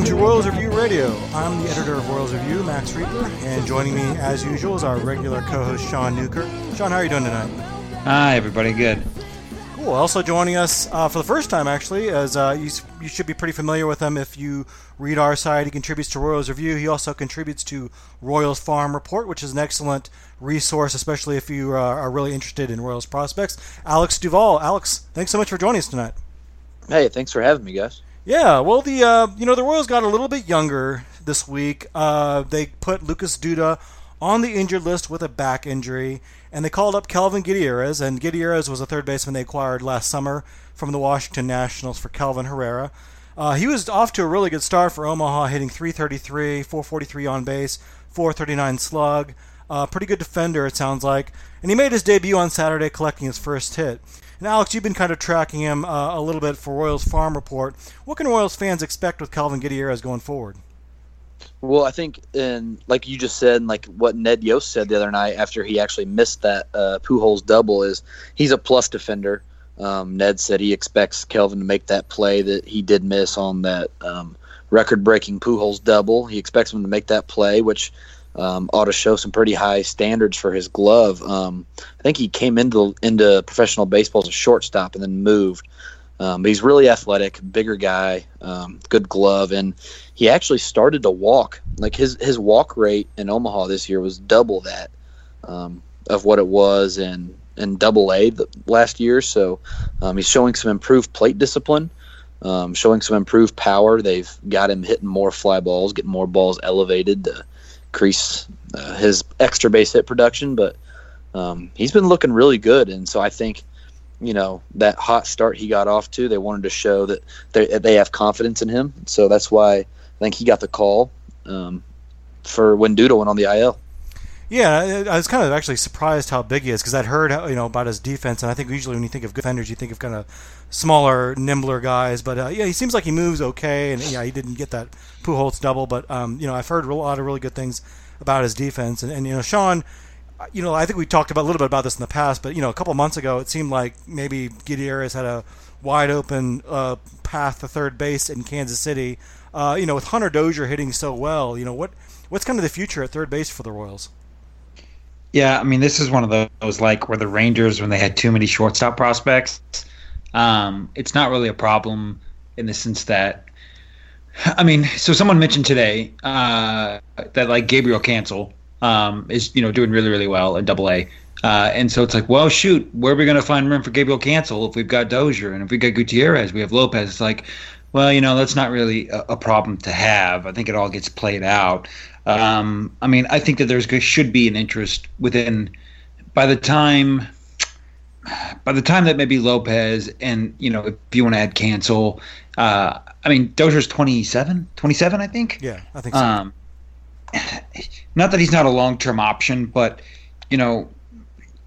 welcome to Royals Review Radio. I'm the editor of Royals Review, Max Rieper, and joining me, as usual, is our regular co-host Sean Newkirk. Sean, how are you doing tonight? Hi, everybody. Good. Cool. Also joining us uh, for the first time, actually, as uh, you, you should be pretty familiar with him if you read our site. He contributes to Royals Review. He also contributes to Royals Farm Report, which is an excellent resource, especially if you uh, are really interested in Royals prospects. Alex Duvall. Alex, thanks so much for joining us tonight. Hey, thanks for having me, guys. Yeah, well, the uh, you know the Royals got a little bit younger this week. Uh, they put Lucas Duda on the injured list with a back injury, and they called up Kelvin Gutierrez. And Gutierrez was a third baseman they acquired last summer from the Washington Nationals for Kelvin Herrera. Uh, he was off to a really good start for Omaha, hitting 333, 443 on base, 439 slug. Uh, pretty good defender, it sounds like. And he made his debut on Saturday, collecting his first hit. And Alex, you've been kind of tracking him uh, a little bit for Royals Farm Report. What can Royals fans expect with Kelvin Gutierrez going forward? Well, I think, and like you just said, and like what Ned Yost said the other night after he actually missed that uh, Pujols double, is he's a plus defender. Um, Ned said he expects Kelvin to make that play that he did miss on that um, record-breaking Pujols double. He expects him to make that play, which um, ought to show some pretty high standards for his glove. Um, I think he came into into professional baseball as a shortstop and then moved. Um, but he's really athletic, bigger guy, um, good glove, and he actually started to walk. Like his his walk rate in Omaha this year was double that um, of what it was in in Double A last year. So um, he's showing some improved plate discipline. Um, showing some improved power. They've got him hitting more fly balls, getting more balls elevated to increase uh, his extra base hit production. But um, he's been looking really good, and so I think you know that hot start he got off to, they wanted to show that they they have confidence in him. So that's why I think he got the call um, for when Duda went on the IL. Yeah, I was kind of actually surprised how big he is because I'd heard you know about his defense, and I think usually when you think of defenders, you think of kind of smaller, nimbler guys. But uh, yeah, he seems like he moves okay, and yeah, he didn't get that Pujols double, but um, you know I've heard a lot of really good things about his defense, and, and you know Sean, uh, you know I think we talked about a little bit about this in the past, but you know a couple months ago it seemed like maybe Gutierrez had a wide open uh, path to third base in Kansas City. Uh, you know with Hunter Dozier hitting so well, you know what what's kind of the future at third base for the Royals? Yeah, I mean, this is one of those like where the Rangers, when they had too many shortstop prospects, um, it's not really a problem in the sense that, I mean, so someone mentioned today uh, that like Gabriel Cancel um, is you know doing really really well in Double A, uh, and so it's like, well, shoot, where are we going to find room for Gabriel Cancel if we've got Dozier and if we got Gutierrez, we have Lopez. It's like, well, you know, that's not really a, a problem to have. I think it all gets played out. Um, I mean, I think that there's should be an interest within by the time by the time that maybe Lopez and you know if you want to add Cancel, uh, I mean Dozier's 27, 27 I think. Yeah, I think so. Um, not that he's not a long term option, but you know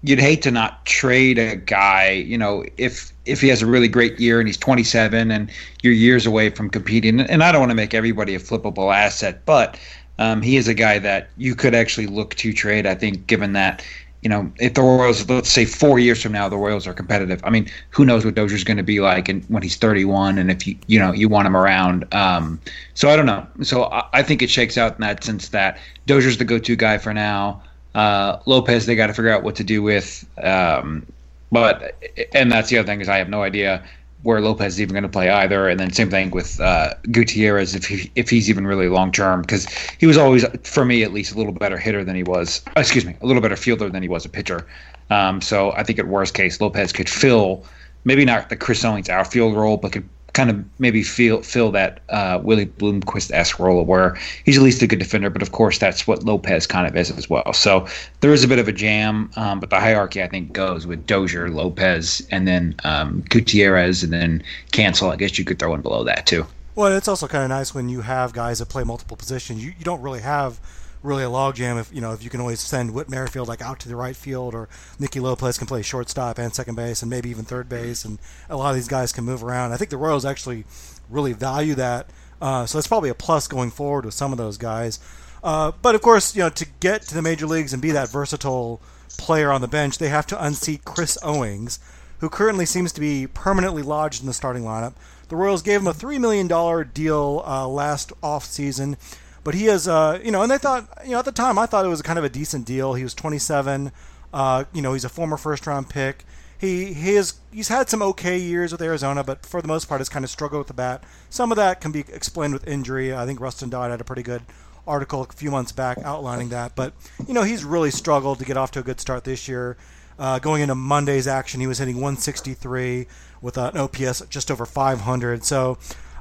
you'd hate to not trade a guy. You know if if he has a really great year and he's 27 and you're years away from competing, and I don't want to make everybody a flippable asset, but um, he is a guy that you could actually look to trade. I think, given that you know, if the Royals, let's say four years from now, the Royals are competitive. I mean, who knows what Dozier's going to be like and when he's 31, and if you you know you want him around. Um, so I don't know. So I, I, think it shakes out in that sense that Dozier's the go-to guy for now. Uh, Lopez, they got to figure out what to do with. Um, but and that's the other thing is I have no idea where Lopez is even going to play either. And then same thing with uh, Gutierrez if he, if he's even really long term because he was always for me at least a little better hitter than he was. Excuse me, a little better fielder than he was a pitcher. Um, so I think at worst case Lopez could fill maybe not the Chris Owings outfield role, but could kind of maybe feel fill that uh, Willie Bloomquist esque role where he's at least a good defender, but of course that's what Lopez kind of is as well. So there is a bit of a jam, um, but the hierarchy I think goes with Dozier, Lopez, and then um, Gutierrez, and then Cancel. I guess you could throw in below that too. Well, it's also kind of nice when you have guys that play multiple positions. You, you don't really have really a logjam if you know if you can always send Whit Merrifield like out to the right field or Nicky Lopez can play shortstop and second base and maybe even third base and a lot of these guys can move around. I think the Royals actually really value that, uh, so that's probably a plus going forward with some of those guys. Uh, but of course, you know to get to the major leagues and be that versatile player on the bench, they have to unseat Chris Owings, who currently seems to be permanently lodged in the starting lineup. the Royals gave him a three million dollar deal uh, last off season, but he is, uh, you know, and they thought, you know, at the time I thought it was kind of a decent deal. He was 27. Uh, you know, he's a former first round pick. He he is he's had some okay years with Arizona, but for the most part, has kind of struggled with the bat. Some of that can be explained with injury. I think Rustin Dodd had a pretty good article a few months back outlining that. But you know, he's really struggled to get off to a good start this year. Uh, going into Monday's action, he was hitting 163 with an OPS just over 500. So,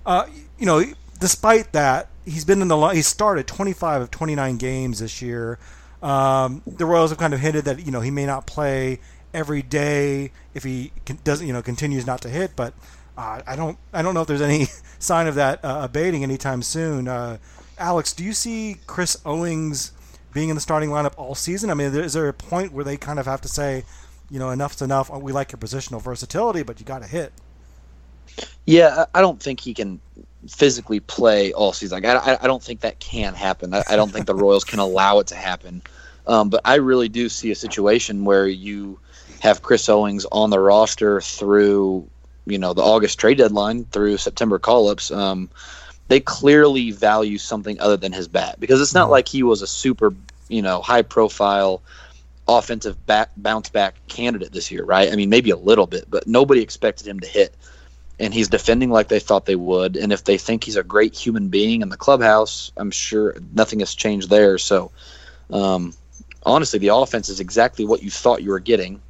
uh, you know, despite that, he's been in the he started 25 of 29 games this year. Um, the Royals have kind of hinted that you know he may not play every day if he doesn't you know continues not to hit, but uh, I don't I don't know if there's any sign of that uh, abating anytime soon. Uh, Alex, do you see Chris Owings being in the starting lineup all season? I mean, is there a point where they kind of have to say, you know, enough's enough. We like your positional versatility, but you got to hit. Yeah, I don't think he can physically play all season. Like, I, I don't think that can happen. I, I don't think the Royals can allow it to happen. Um, but I really do see a situation where you have Chris Owings on the roster through, you know, the August trade deadline through September call-ups. Um, they clearly value something other than his bat because it's not mm-hmm. like he was a super, you know, high-profile offensive back, bounce back candidate this year, right? I mean, maybe a little bit, but nobody expected him to hit. And he's defending like they thought they would. And if they think he's a great human being in the clubhouse, I'm sure nothing has changed there. So, um, honestly, the offense is exactly what you thought you were getting.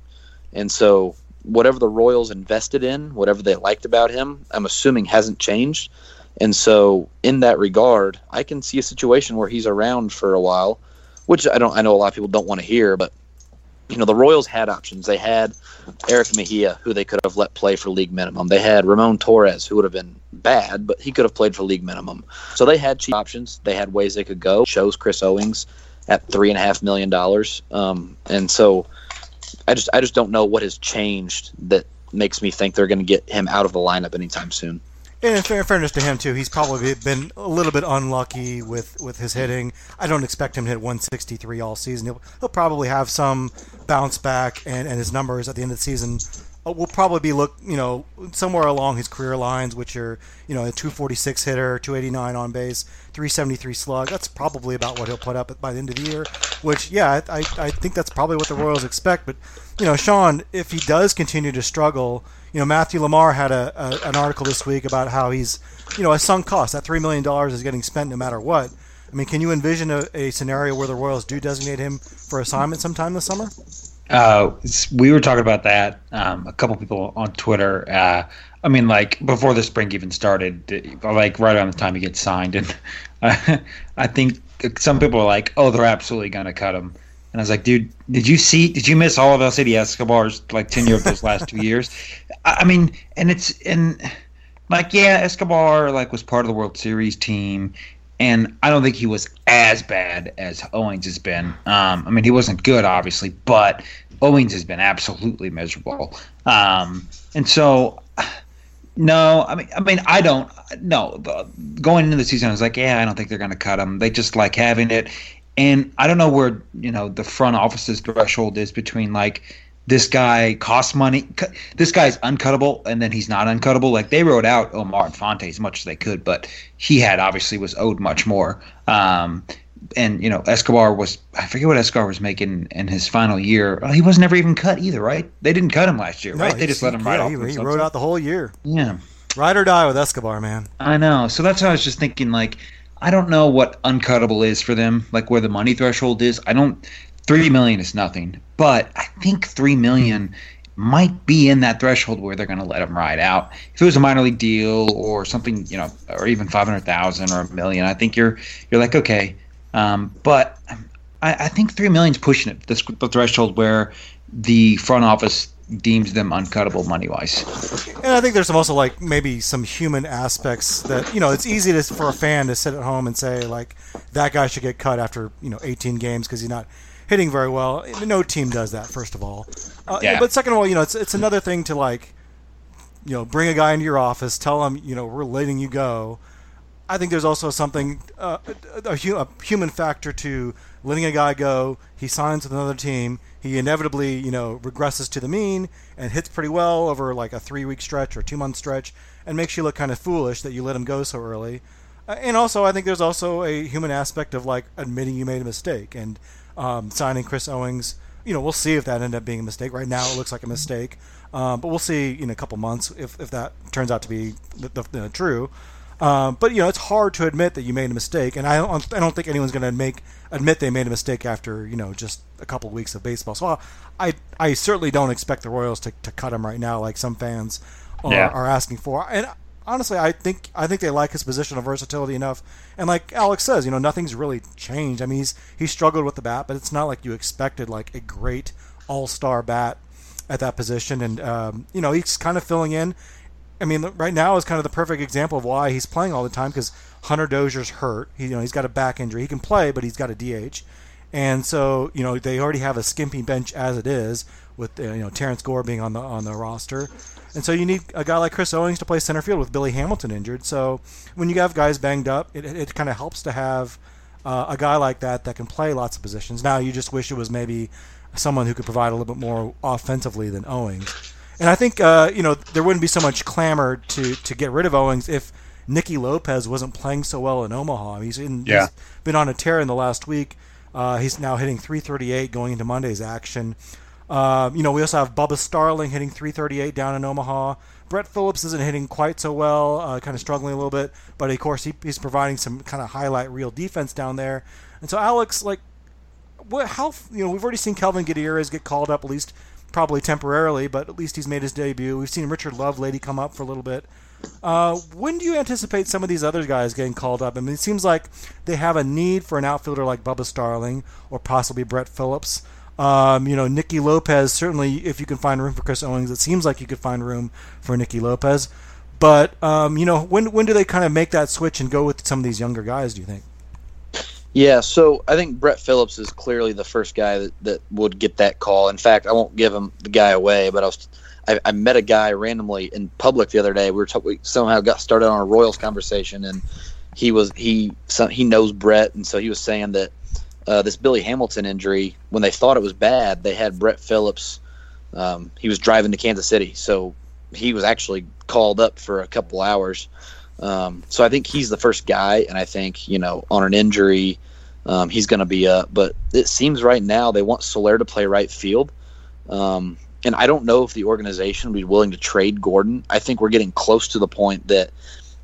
And so, whatever the Royals invested in, whatever they liked about him, I'm assuming hasn't changed. And so, in that regard, I can see a situation where he's around for a while, which I don't. I know a lot of people don't want to hear, but you know, the Royals had options. They had Erick Mejia, who they could have let play for league minimum. They had Ramon Torres, who would have been bad, but he could have played for league minimum. So they had cheap options. They had ways they could go. Chose Chris Owings at three and a half million dollars. Um, and so I just I just don't know what has changed that makes me think they're going to get him out of the lineup anytime soon. In fairness to him too, he's probably been a little bit unlucky with, with his hitting. I don't expect him to hit 163 all season. He'll, he'll probably have some bounce back, and, and his numbers at the end of the season uh, will probably be look you know somewhere along his career lines, which are you know a 246 hitter, 289 on base, 373 slug. That's probably about what he'll put up by the end of the year. Which yeah, I, I think that's probably what the Royals expect. But you know, Sean, if he does continue to struggle, you know Matthew LaMar had a, a an article this week about how he's you know a sunk cost. That three million dollars is getting spent no matter what. I mean, can you envision a, a scenario where the Royals do designate him for assignment sometime this summer? Uh, we were talking about that. Um, a couple people on Twitter. Uh, I mean, like before the spring even started, like right around the time he gets signed, and uh, I think some people are like, "Oh, they're absolutely going to cut him." And I was like, "Dude, did you see? Did you miss all of Alcides Escobar's like tenure of those last two years?" I mean, and it's and like yeah, Escobar like was part of the World Series team and I don't think he was as bad as Owings has been. Um, I mean, he wasn't good, obviously, but Owings has been absolutely miserable. Um, and so, no, I mean, I mean, I don't. No, going into the season, I was like, yeah, I don't think they're going to cut him. They just like having it, and I don't know where you know the front office's threshold is between like this guy costs money. This guy's uncuttable, and then he's not uncuttable. Like they wrote out Omar Infante as much as they could, but he had obviously was owed much more. Um, and you know Escobar was I forget what Escobar was making in his final year. He was never even cut either, right? They didn't cut him last year, no, right? They just let him ride yeah, off. He, he rode out the whole year. Yeah, ride or die with Escobar, man. I know. So that's how I was just thinking. Like, I don't know what uncuttable is for them. Like where the money threshold is. I don't three million is nothing, but I think three million might be in that threshold where they're going to let him ride out. If it was a minor league deal or something, you know, or even five hundred thousand or a million, I think you're you're like okay, um, but I, I, think three million is pushing it the, the threshold where the front office deems them uncuttable money wise. And I think there's also like maybe some human aspects that you know it's easy to, for a fan to sit at home and say like that guy should get cut after you know 18 games because he's not hitting very well. No team does that, first of all. Uh, yeah. But second of all, you know, it's it's another thing to like, you know, bring a guy into your office, tell him, you know, we're letting you go. I think there's also something uh, a, a, a, human factor to letting a guy go. He signs with another team. He inevitably, you know, regresses to the mean and hits pretty well over like a three week stretch or two month stretch, and makes you look kind of foolish that you let him go so early. Uh, and also, I think there's also a human aspect of like admitting you made a mistake and um, signing Chris Owings. You know, we'll see if that ended up being a mistake. Right now, it looks like a mistake, um, but we'll see in a couple months if, if that turns out to be the, the, the true. Um, but you know, it's hard to admit that you made a mistake, and I don't, I don't think anyone's going to make admit they made a mistake after you know just a couple of weeks of baseball. So I, I certainly don't expect the Royals to, to cut him right now, like some fans are, yeah. are asking for. And honestly, I think I think they like his position of versatility enough. And like Alex says, you know, nothing's really changed. I mean, he's he struggled with the bat, but it's not like you expected like a great all star bat at that position. And um, you know, he's kind of filling in. I mean, right now is kind of the perfect example of why he's playing all the time because Hunter Dozier's hurt. He, you know, he's got a back injury. He can play, but he's got a DH, and so you know they already have a skimpy bench as it is with uh, you know Terrence Gore being on the on the roster, and so you need a guy like Chris Owings to play center field with Billy Hamilton injured. So when you have guys banged up, it, it kind of helps to have uh, a guy like that that can play lots of positions. Now you just wish it was maybe someone who could provide a little bit more offensively than Owings. And I think uh, you know there wouldn't be so much clamor to to get rid of Owings if Nicky Lopez wasn't playing so well in Omaha. He's, in, yeah. he's been on a tear in the last week. Uh, he's now hitting 338 going into Monday's action. Uh, you know, we also have Bubba Starling hitting 338 down in Omaha. Brett Phillips isn't hitting quite so well, uh, kind of struggling a little bit, but of course he, he's providing some kind of highlight reel defense down there. And so Alex, like, what? How you know we've already seen Kelvin Gutierrez get called up at least probably temporarily, but at least he's made his debut. We've seen Richard Lovelady come up for a little bit. Uh, when do you anticipate some of these other guys getting called up? I mean, it seems like they have a need for an outfielder like Bubba Starling or possibly Brett Phillips. Um, you know, Nicky Lopez, certainly, if you can find room for Chris Owings, it seems like you could find room for Nicky Lopez. But, um, you know, when, when do they kind of make that switch and go with some of these younger guys, do you think? Yeah, so I think Brett Phillips is clearly the first guy that, that would get that call. In fact, I won't give him the guy away, but I was I, I met a guy randomly in public the other day. We were t- we somehow got started on a Royals conversation, and he was he he knows Brett, and so he was saying that uh, this Billy Hamilton injury, when they thought it was bad, they had Brett Phillips. Um, he was driving to Kansas City, so he was actually called up for a couple hours um, so I think he's the first guy, and I think you know on an injury, um, he's going to be up. But it seems right now they want Soler to play right field, um, and I don't know if the organization would be willing to trade Gordon. I think we're getting close to the point that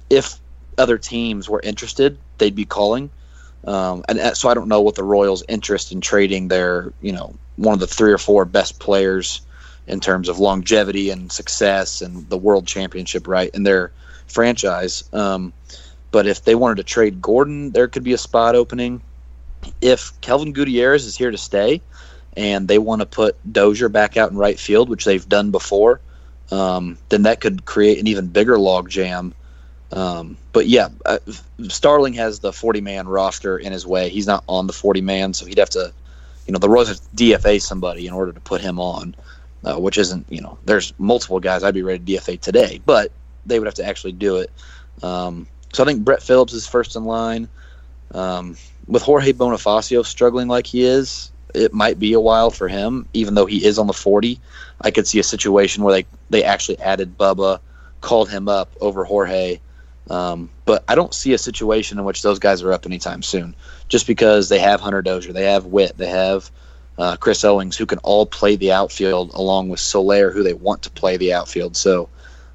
if other teams were interested, they'd be calling. Um, and uh, so I don't know what the Royals' interest in trading their, you know, one of the three or four best players in terms of longevity and success and the World Championship, right? And they're franchise. Um, but if they wanted to trade Gordon, there could be a spot opening. If Kelvin Gutierrez is here to stay, and they want to put Dozier back out in right field, which they've done before, um, then that could create an even bigger logjam. Um, but yeah, uh, Starling has the 40 man roster in his way. He's not on the 40 man, so he'd have to, you know, the Royals have DFA somebody in order to put him on, uh, which isn't, you know, there's multiple guys I'd be ready to DFA today, but they would have to actually do it. Um, so I think Brett Phillips is first in line. Um, with Jorge Bonifacio struggling like he is, it might be a while for him, even though he is on the 40. I could see a situation where they, they actually added Bubba, called him up over Jorge. Um, but I don't see a situation in which those guys are up anytime soon, just because they have Hunter Dozier, they have Whit, they have uh, Chris Owings, who can all play the outfield along with Soler, who they want to play the outfield. So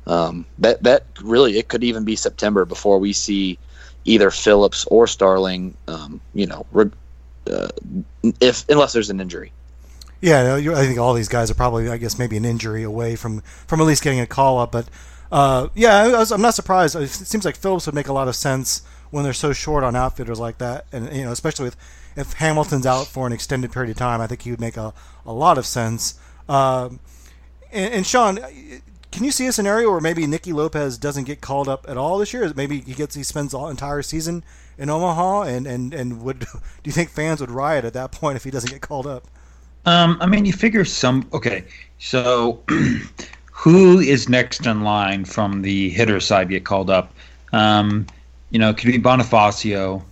um, that that really it could even be September before we see either Phillips or Starling. Um, you know, uh, if unless there's an injury. Yeah, I think all these guys are probably, I guess, maybe an injury away from from at least getting a call up. But uh, yeah, I am not surprised. It seems like Phillips would make a lot of sense when they're so short on outfielders like that, and you know, especially with if Hamilton's out for an extended period of time, I think he would make a, a lot of sense. Um, and, and Sean, can you see a scenario where maybe Nicky Lopez doesn't get called up at all this year? Maybe he gets he spends the entire season in Omaha, and and and would do you think fans would riot at that point if he doesn't get called up? Um, I mean, you figure some. Okay, so who is next in line from the hitter side get called up? Um, You know, it could be Bonifacio,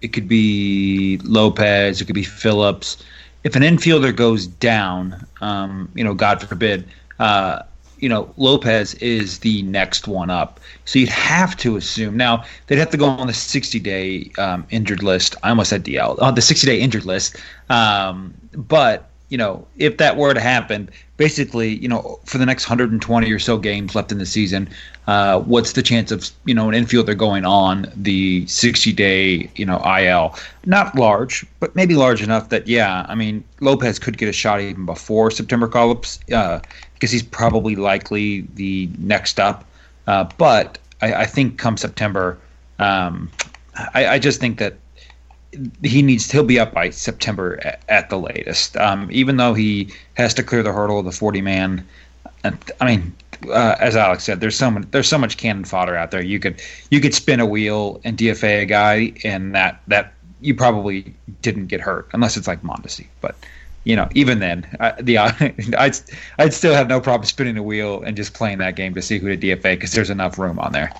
it could be Lopez, it could be Phillips. If an infielder goes down, um, you know, God forbid, uh, you know, Lopez is the next one up. So you'd have to assume. Now, they'd have to go on the 60 day um, injured list. I almost said DL, on the 60 day injured list. Um, but, you know, if that were to happen, basically, you know, for the next 120 or so games left in the season, uh, what's the chance of, you know, an infielder going on the 60 day, you know, IL? Not large, but maybe large enough that, yeah, I mean, Lopez could get a shot even before September call ups. Uh, because he's probably likely the next up. Uh, but I, I, think come September, um, I, I, just think that he needs he'll be up by September at, at the latest. Um, even though he has to clear the hurdle of the forty man. I mean, uh, as Alex said, there's so much there's so much cannon fodder out there. You could you could spin a wheel and DFA a guy, and that that you probably didn't get hurt unless it's like Mondesi, but you know, even then, I, the I'd I'd still have no problem spinning the wheel and just playing that game to see who to DFA because there's enough room on there.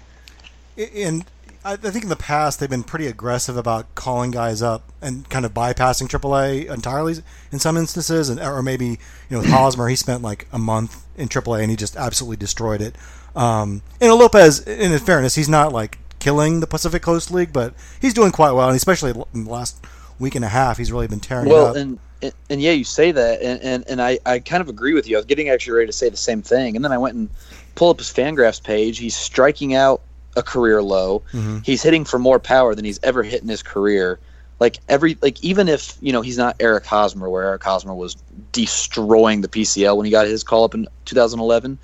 And I think in the past they've been pretty aggressive about calling guys up and kind of bypassing AAA entirely in some instances, and or maybe you know with Hosmer he spent like a month in AAA and he just absolutely destroyed it. Um, and Lopez, in fairness, he's not like killing the Pacific Coast League, but he's doing quite well, and especially in the last week and a half, he's really been tearing well, it up. And- and, and, yeah, you say that, and, and, and I, I kind of agree with you. I was getting actually ready to say the same thing, and then I went and pulled up his Fangraphs page. He's striking out a career low. Mm-hmm. He's hitting for more power than he's ever hit in his career. Like every like even if you know he's not Eric Hosmer, where Eric Hosmer was destroying the PCL when he got his call up in 2011.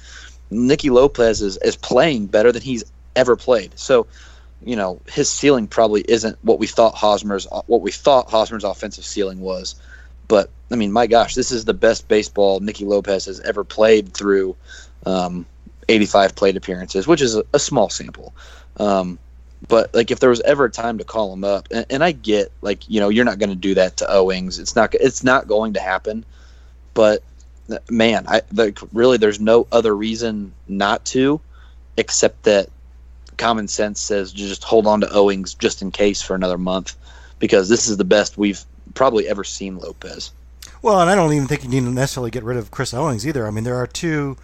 Nicky Lopez is is playing better than he's ever played. So you know his ceiling probably isn't what we thought Hosmer's what we thought Hosmer's offensive ceiling was. But I mean, my gosh, this is the best baseball Nicky Lopez has ever played through um, 85 plate appearances, which is a, a small sample. Um, but like, if there was ever a time to call him up, and, and I get like, you know, you're not going to do that to Owings. It's not. It's not going to happen. But man, I like really, there's no other reason not to, except that common sense says just hold on to Owings just in case for another month, because this is the best we've probably ever seen Lopez. Well, and I don't even think you need to necessarily get rid of Chris Owings either. I mean, there are two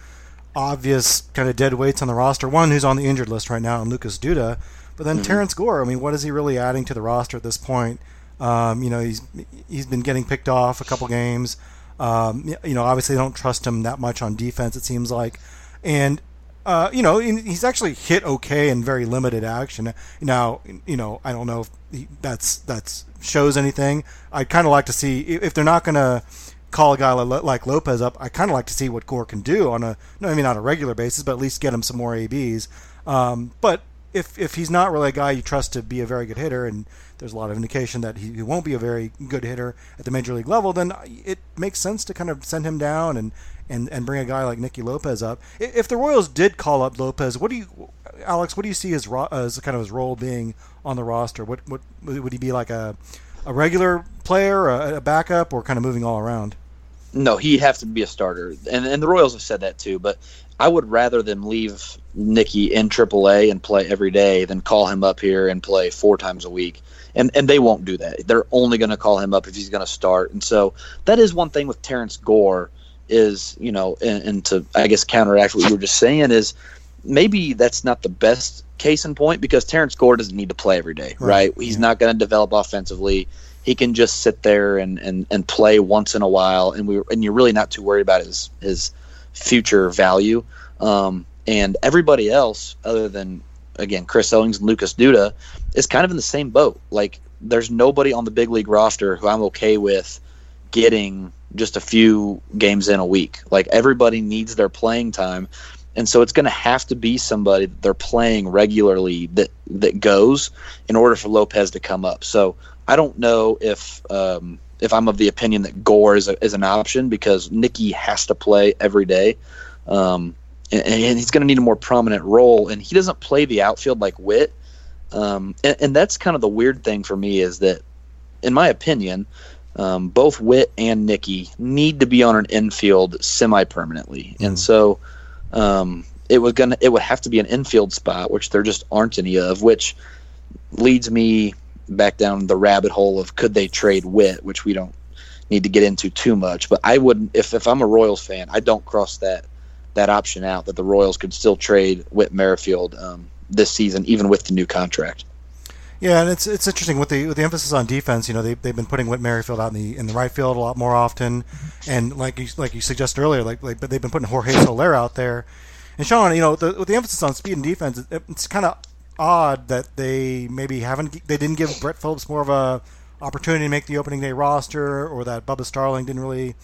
obvious kind of dead weights on the roster. One who's on the injured list right now, and Lucas Duda. But then mm-hmm. Terrence Gore. I mean, what is he really adding to the roster at this point? Um, you know, he's he's been getting picked off a couple games. Um, you know, obviously they don't trust him that much on defense. It seems like, and uh, you know, he's actually hit okay in very limited action. Now, you know, I don't know if he, that's that's shows anything. I'd kind of like to see if they're not going to call a guy like Lopez up. I kind of like to see what Gore can do on a, no, I mean, on a regular basis, but at least get him some more ABs. Um, but if if he's not really a guy you trust to be a very good hitter, and there's a lot of indication that he, he won't be a very good hitter at the major league level, then it makes sense to kind of send him down and and, and bring a guy like Nicky Lopez up. If the Royals did call up Lopez, what do you, Alex? What do you see his as kind of his role being on the roster? What what would he be like a a regular player, a, a backup, or kind of moving all around? No, he'd have to be a starter, and and the Royals have said that too. But I would rather them leave Nicky in AAA and play every day than call him up here and play four times a week. And and they won't do that. They're only going to call him up if he's going to start. And so that is one thing with Terrence Gore is you know, and, and to I guess counteract what you were just saying is maybe that's not the best case in point because Terrence Gore doesn't need to play every day, right? right? He's yeah. not going to develop offensively. He can just sit there and, and, and play once in a while, and we and you're really not too worried about his his future value. Um, and everybody else, other than again Chris Owings and Lucas Duda, is kind of in the same boat. Like there's nobody on the big league roster who I'm okay with getting just a few games in a week. Like everybody needs their playing time. And so it's going to have to be somebody that they're playing regularly that that goes in order for Lopez to come up. So I don't know if um, if I'm of the opinion that Gore is, a, is an option because Nicky has to play every day, um, and, and, he's going to need a more prominent role. And he doesn't play the outfield like Whit, um, and, and, that's kind of the weird thing for me is that, in my opinion, um, both Whit and Nicky need to be on an infield semi-permanently, mm. and so um, it was gonna it would have to be an infield spot, which there just aren't any of. Which leads me back down the rabbit hole of could they trade Whit, which we don't need to get into too much. But I wouldn't if if I'm a Royals fan, I don't cross that that option out that the Royals could still trade Whit Merrifield um, this season, even with the new contract. Yeah, and it's it's interesting with the with the emphasis on defense. You know, they they've been putting Whit Merrifield out in the in the right field a lot more often, and like you, like you suggested earlier, like like but they've been putting Jorge Soler out there. And Sean, you know, the, with the emphasis on speed and defense, it, it's kind of odd that they maybe haven't they didn't give Brett Phillips more of a opportunity to make the opening day roster, or that Bubba Starling didn't really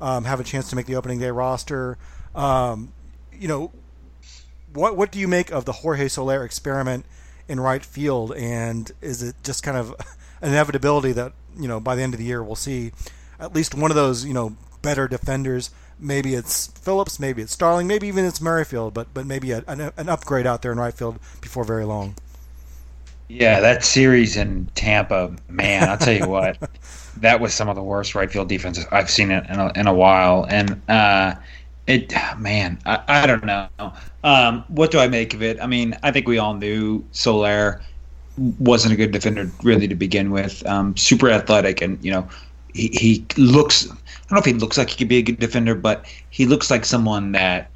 um, have a chance to make the opening day roster. Um, you know, what what do you make of the Jorge Soler experiment in right field? And is it just kind of an inevitability that you know by the end of the year we'll see at least one of those you know better defenders? Maybe it's Phillips, maybe it's Starling, maybe even it's Merrifield, but but maybe a, an, an upgrade out there in right field before very long. Yeah, that series in Tampa, man, I'll tell you what, that was some of the worst right field defenses I've seen in a, in a while. And uh, it, man, I, I don't know. Um, what do I make of it? I mean, I think we all knew Soler wasn't a good defender really to begin with. Um, super athletic, and you know, he, he looks. I don't know if he looks like he could be a good defender, but he looks like someone that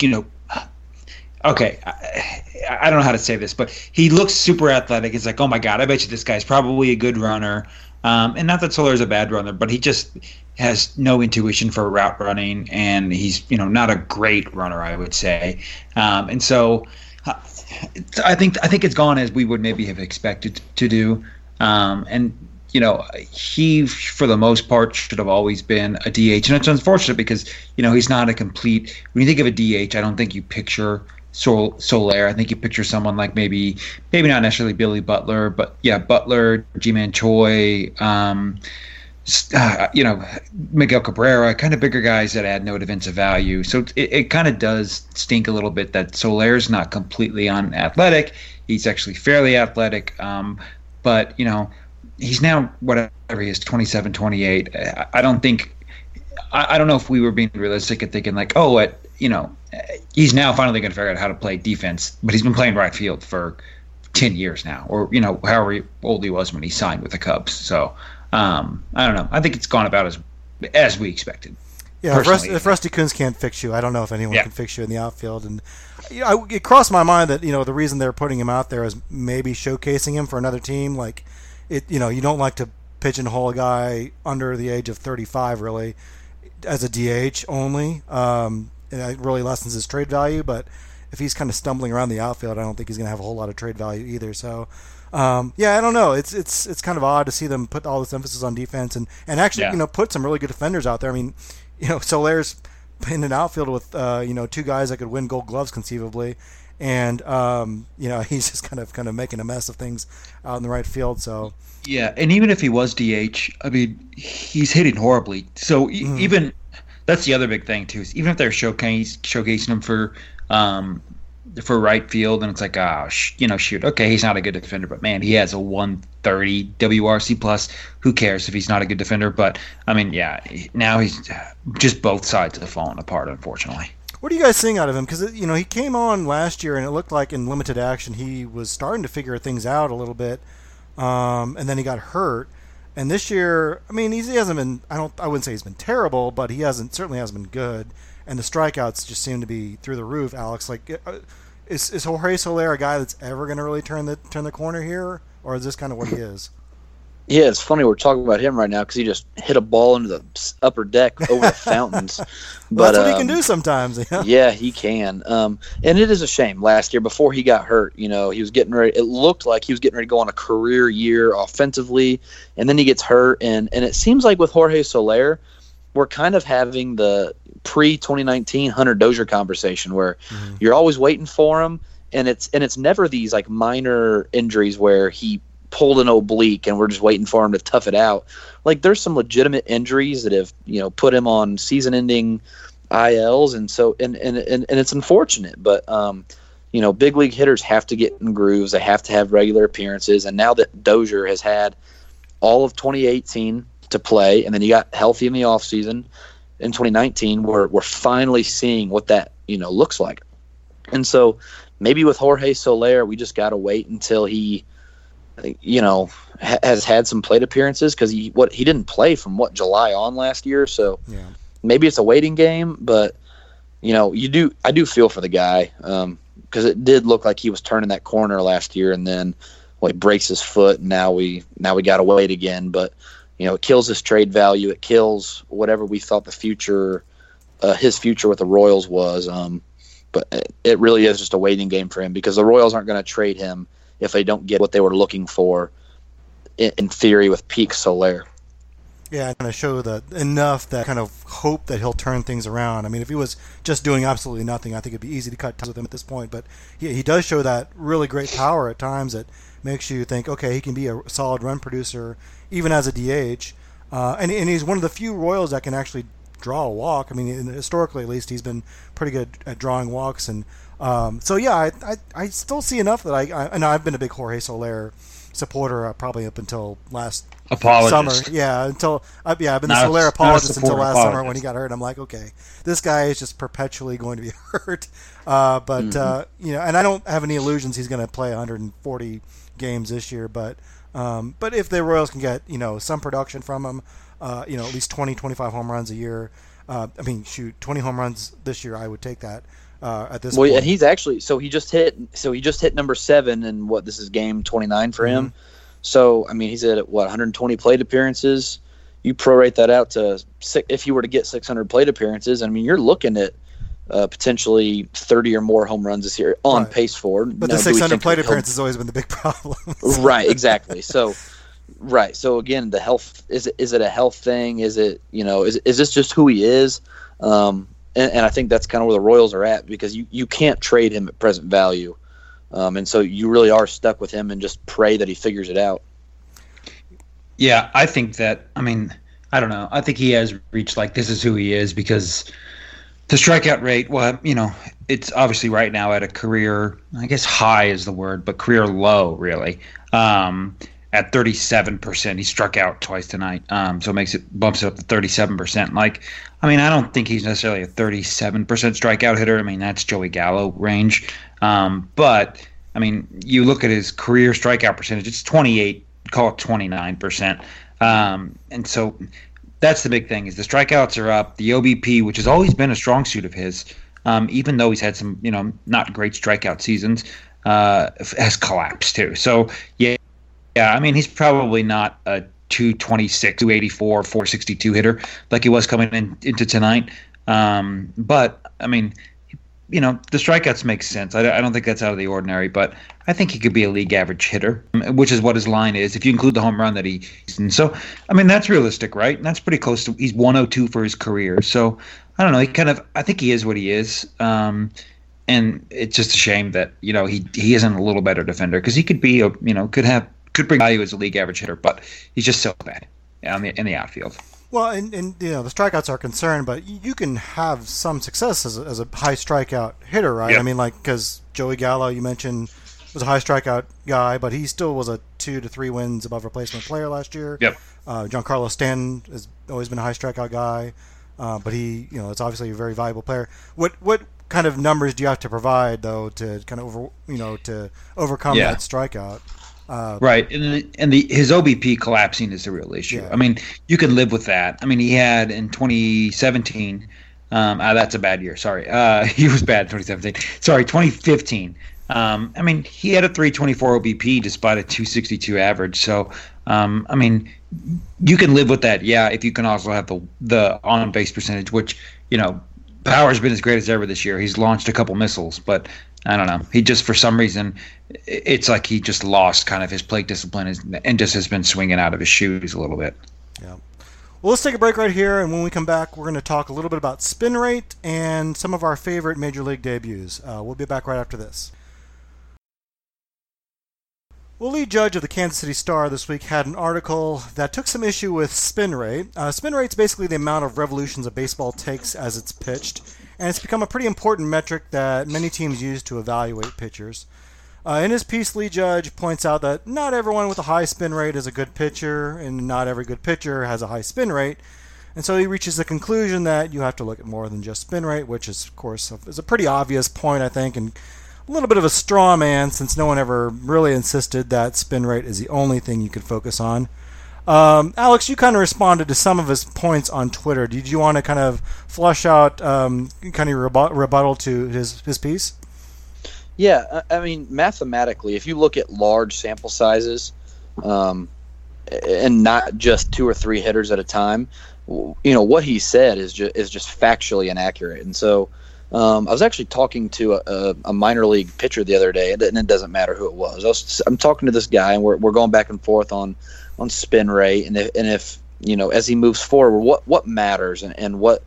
you know. Okay, I, I don't know how to say this, but he looks super athletic. It's like, oh my god, I bet you this guy's probably a good runner. Um, and not that Soler is a bad runner, but he just has no intuition for route running, and he's you know not a great runner, I would say. Um, and so, uh, I think I think it's gone as we would maybe have expected to do. Um, and you know, he for the most part should have always been a DH, and it's unfortunate because you know he's not a complete. When you think of a DH, I don't think you picture Sol- Soler. I think you picture someone like maybe maybe not necessarily Billy Butler, but yeah, Butler, Ji-Man Choi. Um, uh, you know, Miguel Cabrera, kind of bigger guys that add no defensive value. So it, it kind of does stink a little bit that Soler's not completely unathletic. He's actually fairly athletic. Um, but, you know, he's now, whatever he is, 27, 28. I, I don't think, I, I, don't know if we were being realistic and thinking like, oh, at, you know, he's now finally going to figure out how to play defense, but he's been playing right field for 10 years now, or, you know, however old he was when he signed with the Cubs. So, um, I don't know. I think it's gone about as as we expected. Yeah, if Rusty, if Rusty Kuntz can't fix you, I don't know if anyone yeah. can fix you in the outfield. And you know, it crossed my mind that you know the reason they're putting him out there is maybe showcasing him for another team. Like it, you know, you don't like to pigeonhole a guy under the age of 35 really as a DH only. Um, and it really lessens his trade value. But if he's kind of stumbling around the outfield, I don't think he's going to have a whole lot of trade value either. So um, yeah, I don't know. It's it's it's kind of odd to see them put all this emphasis on defense and and actually yeah. you know put some really good defenders out there. I mean, you know, Soler's in an outfield with uh, you know two guys that could win Gold Gloves conceivably, and um, you know he's just kind of kind of making a mess of things out in the right field. So yeah, and even if he was DH, I mean, he's hitting horribly. So mm. even that's the other big thing too. Is even if they're showcase, showcasing him for um, for right field, and it's like, ah, oh, sh- you know, shoot, okay, he's not a good defender, but man, he has a 130 WRC plus. Who cares if he's not a good defender? But I mean, yeah, now he's just both sides have fallen apart, unfortunately. What are you guys seeing out of him? Because you know he came on last year, and it looked like in limited action he was starting to figure things out a little bit, um, and then he got hurt. And this year, I mean, he hasn't been. I don't. I wouldn't say he's been terrible, but he hasn't certainly hasn't been good and the strikeouts just seem to be through the roof. Alex, like, uh, is is Jorge Soler a guy that's ever going to really turn the turn the corner here, or is this kind of what he is? Yeah, it's funny we're talking about him right now because he just hit a ball into the upper deck over the fountains. well, but that's what um, he can um, do sometimes. Yeah, yeah he can. Um, and it is a shame. Last year, before he got hurt, you know, he was getting ready. It looked like he was getting ready to go on a career year offensively, and then he gets hurt. And and it seems like with Jorge Soler, we're kind of having the pre 2019 Hunter Dozier conversation where mm-hmm. you're always waiting for him, and it's and it's never these like minor injuries where he pulled an oblique and we're just waiting for him to tough it out. Like there's some legitimate injuries that have you know put him on season-ending ILs, and so and and and, and it's unfortunate, but um, you know, big league hitters have to get in grooves. They have to have regular appearances, and now that Dozier has had all of 2018 to play, and then he got healthy in the offseason in 2019, we're we're finally seeing what that you know looks like. And so maybe with Jorge Soler, we just got to wait until he you know, ha- has had some plate appearances because he what he didn't play from what July on last year. So Yeah. maybe it's a waiting game, but you know, you do I do feel for the guy because it did look like he was turning that corner last year, and then well, he breaks his foot, and now we now we got to wait again. But you know, it kills his trade value. It kills whatever we thought the future, uh, his future with the Royals was. Um, but it really is just a waiting game for him because the Royals aren't going to trade him if they don't get what they were looking for. In, in theory, with peak Soler. Yeah, kind of show that enough that kind of hope that he'll turn things around. I mean, if he was just doing absolutely nothing, I think it'd be easy to cut ties with him at this point. But he, he does show that really great power at times that makes you think, okay, he can be a solid run producer even as a DH. Uh, and, and he's one of the few Royals that can actually draw a walk. I mean, historically at least, he's been pretty good at drawing walks. And um, so, yeah, I, I, I, still see enough that I, I and I've been a big Jorge Soler supporter uh, probably up until last Apologist. summer. Yeah, until uh, yeah, I've been the Not a- Soler not a apologist until last summer when he got hurt. I'm like, okay, this guy is just perpetually going to be hurt. Uh, but Mm-hmm. uh, you know, and I don't have any illusions he's going to play 140 games this year. But um, but if the Royals can get you know some production from him, uh, you know, at least 20, 25 home runs a year. Uh, I mean, shoot, 20 home runs this year, I would take that uh, at this point. Well, point. and he's actually so he just hit so he just hit number seven and what this is game twenty nine for him. So I mean he's at what 120 plate appearances. You prorate that out to six, if you were to get 600 plate appearances. I mean you're looking at uh, potentially 30 or more home runs this year on Right. pace for. but Now, the 600 plate appearance has always been the big problem. right exactly so right so again the health is it is it a health thing is it you know is, is this just who he is um and, and i think that's kind of where the royals are at because you you can't trade him at present value um and so you really are stuck with him and just pray that he figures it out Yeah, I think that. I mean, I don't know. I think he has reached like this is who he is because the strikeout rate. Well, you know, it's obviously right now at a career. I guess high is the word, but career low really. Um, at 37%, he struck out twice tonight. Um, so it makes it bumps it up to 37%. Like, I mean, I don't think he's necessarily a 37% strikeout hitter. I mean, that's Joey Gallo range. Um, but I mean, you look at his career strikeout percentage; it's 28, call it 29 percent. Um, and so that's the big thing: is the strikeouts are up. The OBP, which has always been a strong suit of his, um, even though he's had some, you know, not great strikeout seasons, uh, has collapsed too. So yeah, yeah. I mean, he's probably not a 226, 284, 462 hitter like he was coming in, into tonight. Um, but I mean, you know, the strikeouts make sense. I, I don't think that's out of the ordinary, but I think he could be a league average hitter, which is what his line is. If you include the home run that he, and so I mean that's realistic, right? And that's pretty close to he's 102 for his career. So I don't know. He kind of I think he is what he is. Um, and it's just a shame that you know he he isn't a little better defender because he could be a you know could have could bring value as a league average hitter, but he's just so bad on the in the outfield. Well, and, and you know the strikeouts are a concern, but you can have some success as a, as a high strikeout hitter, right? Yep. I mean, like because Joey Gallo, you mentioned, was a high strikeout guy, but he still was a two to three wins above replacement player last year. Yep. Uh, Giancarlo Stanton has always been a high strikeout guy, uh, but he, you know, it's obviously a very valuable player. What what kind of numbers do you have to provide though to kind of over, you know, to overcome Yeah. that strikeout? Uh, Right, and the, and the his OBP collapsing is the real issue. Yeah. I mean, you can live with that. I mean, he had in 2017. Um, ah, that's a bad year. Sorry, uh, he was bad in 2017. Sorry, 2015. Um, I mean, he had a 324 OBP despite a 262 average. So, um, I mean, you can live with that. Yeah, if you can also have the the on base percentage, which you know, Power's been as great as ever this year. He's launched a couple missiles, but I don't know. He just for some reason, it's like he just lost kind of his plate discipline and just has been swinging out of his shoes a little bit. Yeah. Well, let's take a break right here, and when we come back, we're going to talk a little bit about spin rate and some of our favorite major league debuts. Uh, we'll be back right after this. Well, Lee Judge of the Kansas City Star this week had an article that took some issue with spin rate. Uh, spin rate's basically the amount of revolutions a baseball takes as it's pitched, and it's become a pretty important metric that many teams use to evaluate pitchers. Uh, in his piece, Lee Judge points out that not everyone with a high spin rate is a good pitcher, and not every good pitcher has a high spin rate. And so he reaches the conclusion that you have to look at more than just spin rate, which is, of course, is a pretty obvious point, I think, and a little bit of a straw man since no one ever really insisted that spin rate is the only thing you could focus on. Um, Alex, you kind of responded to some of his points on Twitter. Did you want to kind of flush out um, kind of rebut- rebuttal to his, his piece? Yeah, I mean, mathematically, if you look at large sample sizes, um, and not just two or three hitters at a time, you know what he said is just is just factually inaccurate. And so, um, I was actually talking to a, a, minor league pitcher the other day, and it doesn't matter who it was. I was I'm talking to this guy, and we're, we're going back and forth on on spin rate, and if, and if you know as he moves forward, what what matters, and, and what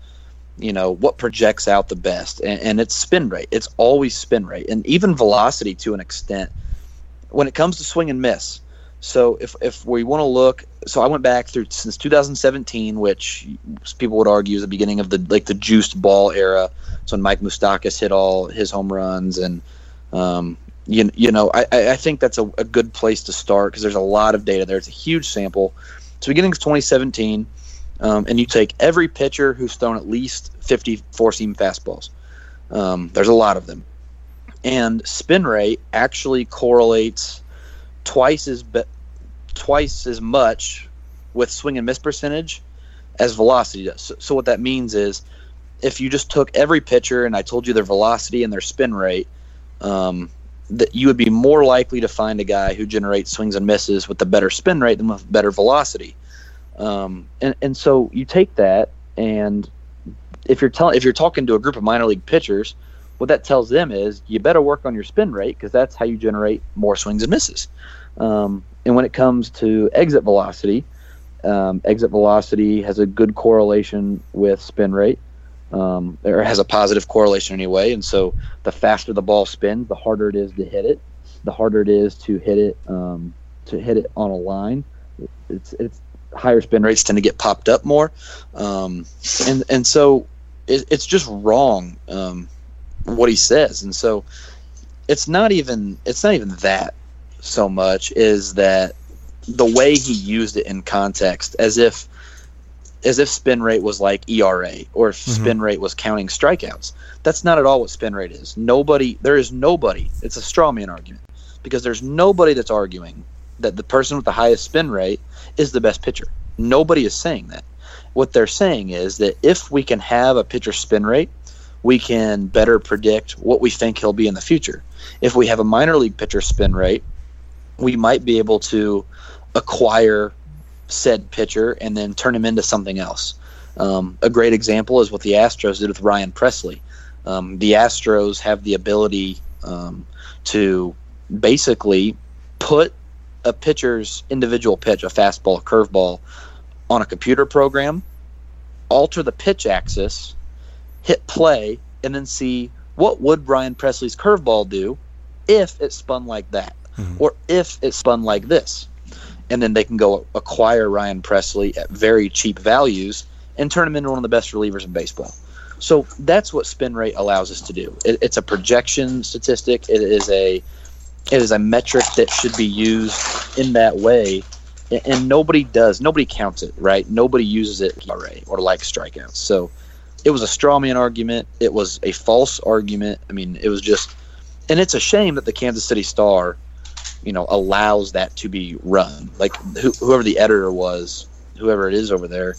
you know what projects out the best, and, and it's spin rate. It's always spin rate, and even velocity to an extent. When it comes to swing and miss, so if if we want to look, so I went back through since 2017, which people would argue is the beginning of the like the juiced ball era. So when Mike Moustakas hit all his home runs, and um, you you know I I think that's a, a good place to start because there's a lot of data there. It's a huge sample. So beginning of 2017, um, and you take every pitcher who's thrown at least 50 four seam fastballs. Um, there's a lot of them, and spin rate actually correlates twice as be- twice as much with swing and miss percentage as velocity does. So, so, what that means is if you just took every pitcher and I told you their velocity and their spin rate, um, that you would be more likely to find a guy who generates swings and misses with a better spin rate than with better velocity. Um, and and so you take that and if you're telling if you're talking to a group of minor league pitchers, what that tells them is you better work on your spin rate because that's how you generate more swings and misses. Um, and when it comes to exit velocity, um, exit velocity has a good correlation with spin rate, um, or has a positive correlation anyway. And so the faster the ball spins, the harder it is to hit it. The harder it is to hit it um, to hit it on a line. It's it's higher spin rates tend to get popped up more, um, and and so it, it's just wrong um, what he says. And so it's not even it's not even that so much is that the way he used it in context, as if as if spin rate was like ERA or if mm-hmm. spin rate was counting strikeouts. That's not at all what spin rate is. Nobody, there is nobody. It's a straw man argument because there's nobody that's arguing that the person with the highest spin rate is the best pitcher. Nobody is saying that. What they're saying is that if we can have a pitcher spin rate, we can better predict what we think he'll be in the future. If we have a minor league pitcher spin rate, we might be able to acquire said pitcher and then turn him into something else. Um, a great example is what the Astros did with Ryan Pressly. Um, the Astros have the ability um, to basically put a pitcher's individual pitch, a fastball, a curveball, on a computer program, alter the pitch axis, hit play, and then see what would Ryan Pressly's curveball do if it spun like that mm-hmm. or if it spun like this. And then they can go acquire Ryan Pressly at very cheap values and turn him into one of the best relievers in baseball. So that's what spin rate allows us to do. It, it's a projection statistic. It is a it is a metric that should be used in that way, and nobody does. Nobody counts it, right? Nobody uses it or like strikeouts. So it was a straw man argument. It was a false argument. I mean, it was just, and it's a shame that the Kansas City Star you know allows that to be run. Like wh- whoever the editor was, whoever it is over there,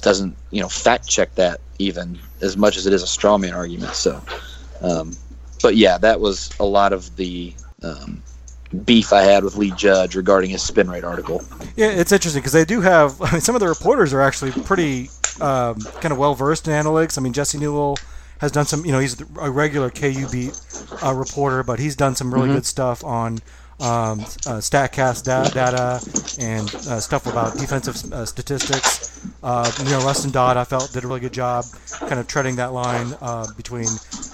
doesn't you know fact check that even as much as it is a straw man argument. So, um, but yeah, that was a lot of the um, beef I had with Lee Judge regarding his spin rate article. Yeah, it's interesting because they do have. I mean, some of the reporters are actually pretty um, kind of well versed in analytics. I mean, Jesse Newell has done some. You know, he's a regular KU beat uh, reporter, but he's done some really mm-hmm. good stuff on um, uh, Statcast da- data and uh, stuff about defensive uh, statistics. Uh, you know, Rustin Dodd, I felt, did a really good job kind of treading that line uh, between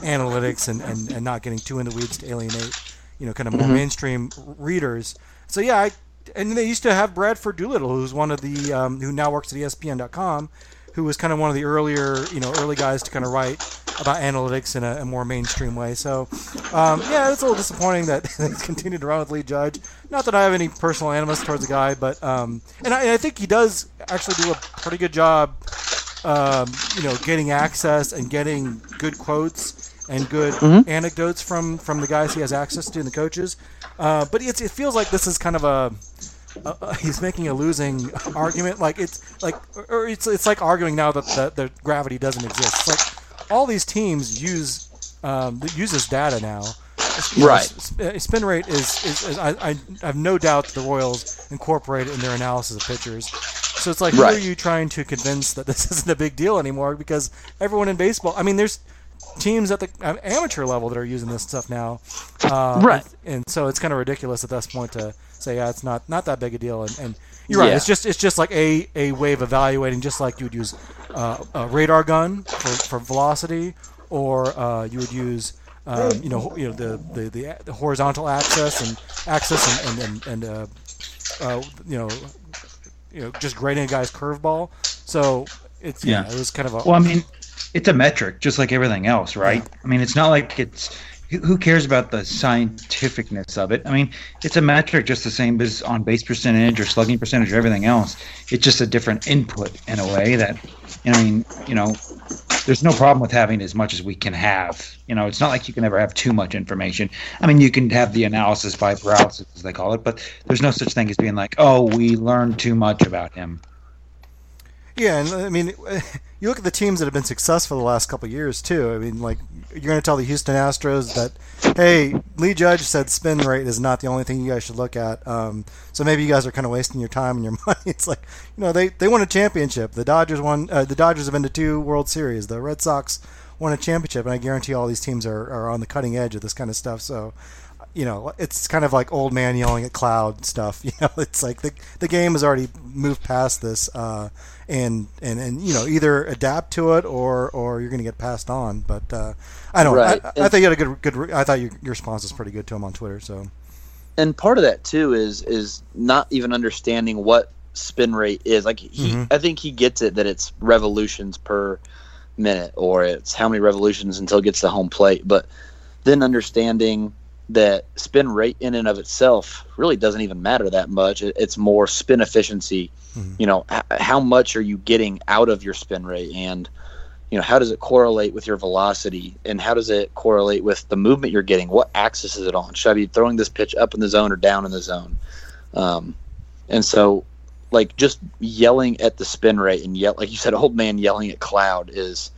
analytics and, and, and not getting too in the weeds to alienate, you know, kind of more mm-hmm. mainstream readers. So, yeah, I, and they used to have Bradford Doolittle, who's one of the, um, who now works at ESPN.com, who was kind of one of the earlier, you know, early guys to kind of write about analytics in a, a more mainstream way. So, um, yeah, it's a little disappointing that he's continued to run with Lee Judge. Not that I have any personal animus towards the guy, but um, and, I, and I think he does actually do a pretty good job, um, you know, getting access and getting good quotes and good mm-hmm. anecdotes from from the guys he has access to and the coaches. Uh, but it feels like this is kind of a uh, he's making a losing argument. Like it's like, or it's it's like arguing now that the, the gravity doesn't exist. It's like all these teams use um, use this data now. right. Know, uh, spin rate is, is, is I, I, have no doubt the Royals incorporate it in their analysis of pitchers. So it's like, who are you trying to convince that this isn't a big deal anymore? Because everyone in baseball, I mean, there's teams at the amateur level that are using this stuff now. Uh, right. And, and, so it's kind of ridiculous at this point to say, yeah, it's not not that big a deal. And, and you're right. Yeah. It's just it's just like a, a way of evaluating, just like you would use uh, a radar gun for, for velocity, or uh, you would use. Um, you know, you know the, the, the, the, horizontal axis and axis and and, and, and uh, uh, you know, you know, just grading a guy's curveball. So it's yeah, yeah, it was kind of a. Well, I mean, it's a metric, just like everything else, right? Yeah. I mean, it's not like it's who cares about the scientificness of it? I mean, it's a metric just the same as on base percentage or slugging percentage or everything else. It's just a different input in a way that, I mean, you know, there's no problem with having as much as we can have. You know, it's not like you can ever have too much information. I mean, you can have the analysis by paralysis, as they call it, but there's no such thing as being like, oh, we learned too much about him. Yeah, and I mean, you look at the teams that have been successful the last couple years too. I mean, like you're going to tell the Houston Astros that, hey, Lee Judge said spin rate is not the only thing you guys should look at. Um, so maybe you guys are kind of wasting your time and your money. It's like, you know, they, they won a championship. The Dodgers won. Uh, the Dodgers have been to two World Series. The Red Sox won a championship, and I guarantee all these teams are, are on the cutting edge of this kind of stuff. So you know, it's kind of like old man yelling at cloud stuff. You know, it's like the the game has already moved past this, uh, and and and you know, either adapt to it or or you're going to get passed on. But uh, I don't. Right. I, I, thought you had a good good. I thought your your response was pretty good to him on Twitter. So, and part of that too is is not even understanding what spin rate is. Like he, mm-hmm. I think he gets it that it's revolutions per minute or it's how many revolutions until it gets to home plate, but then understanding that spin rate in and of itself really doesn't even matter that much. It's more spin efficiency. Mm-hmm. You know, h- how much are you getting out of your spin rate, and you know, how does it correlate with your velocity, and how does it correlate with the movement you're getting? What axis is it on? Should I be throwing this pitch up in the zone or down in the zone? Um, and so, like, just yelling at the spin rate and yell, like you said, old man yelling at cloud is